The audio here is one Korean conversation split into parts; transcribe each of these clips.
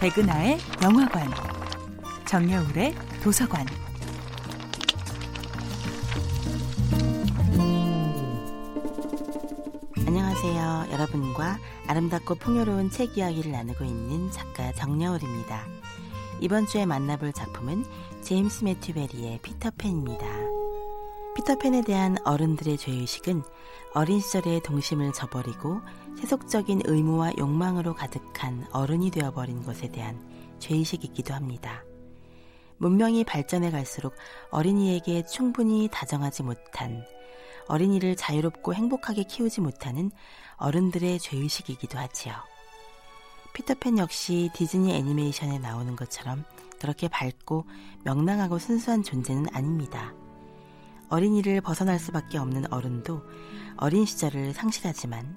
백은하의 영화관, 정여울의 도서관. 안녕하세요. 여러분과 아름답고 풍요로운 책 이야기를 나누고 있는 작가 정여울입니다. 이번 주에 만나볼 작품은 제임스 매튜 베리의 피터팬입니다. 피터팬에 대한 어른들의 죄의식은 어린 시절의 동심을 저버리고 세속적인 의무와 욕망으로 가득한 어른이 되어버린 것에 대한 죄의식이기도 합니다. 문명이 발전해 갈수록 어린이에게 충분히 다정하지 못한 어린이를 자유롭고 행복하게 키우지 못하는 어른들의 죄의식이기도 하지요. 피터팬 역시 디즈니 애니메이션에 나오는 것처럼 그렇게 밝고 명랑하고 순수한 존재는 아닙니다. 어린이를 벗어날 수밖에 없는 어른도 어린 시절을 상실하지만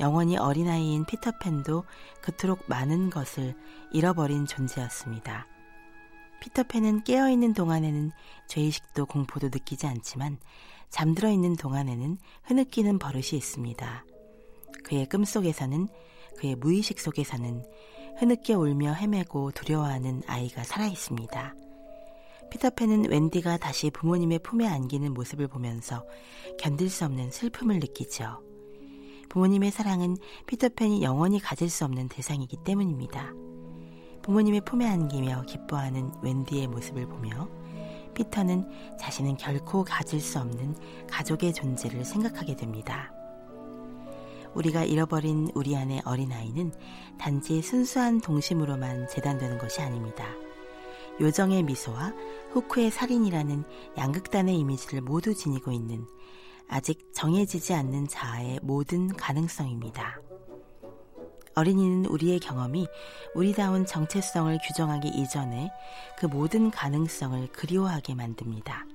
영원히 어린아이인 피터팬도 그토록 많은 것을 잃어버린 존재였습니다. 피터팬은 깨어있는 동안에는 죄의식도 공포도 느끼지 않지만 잠들어 있는 동안에는 흐느끼는 버릇이 있습니다. 그의 꿈속에서는 그의 무의식 속에서는 흐느껴 울며 헤매고 두려워하는 아이가 살아 있습니다. 피터팬은 웬디가 다시 부모님의 품에 안기는 모습을 보면서 견딜 수 없는 슬픔을 느끼죠. 부모님의 사랑은 피터팬이 영원히 가질 수 없는 대상이기 때문입니다. 부모님의 품에 안기며 기뻐하는 웬디의 모습을 보며 피터는 자신은 결코 가질 수 없는 가족의 존재를 생각하게 됩니다. 우리가 잃어버린 우리 안의 어린아이는 단지 순수한 동심으로만 재단되는 것이 아닙니다. 요정의 미소와 후쿠의 살인이라는 양극단의 이미지를 모두 지니고 있는 아직 정해지지 않는 자아의 모든 가능성입니다. 어린이는 우리의 경험이 우리다운 정체성을 규정하기 이전에 그 모든 가능성을 그리워하게 만듭니다.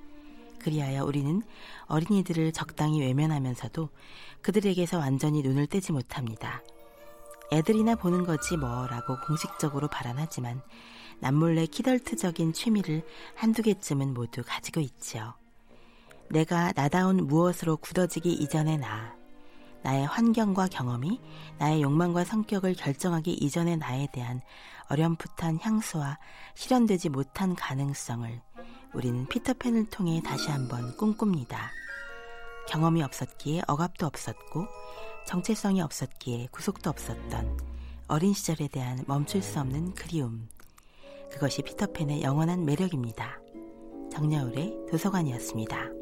그리하여 우리는 어린이들을 적당히 외면하면서도 그들에게서 완전히 눈을 떼지 못합니다. 애들이나 보는 거지 뭐라고 공식적으로 발언하지만 남몰래 키덜트적인 취미를 한두 개쯤은 모두 가지고 있지요. 내가 나다운 무엇으로 굳어지기 이전의 나, 나의 환경과 경험이 나의 욕망과 성격을 결정하기 이전의 나에 대한 어렴풋한 향수와 실현되지 못한 가능성을 우리는 피터팬을 통해 다시 한번 꿈꿉니다. 경험이 없었기에 억압도 없었고 정체성이 없었기에 구속도 없었던 어린 시절에 대한 멈출 수 없는 그리움. 그것이 피터팬의 영원한 매력입니다. 정여울의 도서관이었습니다.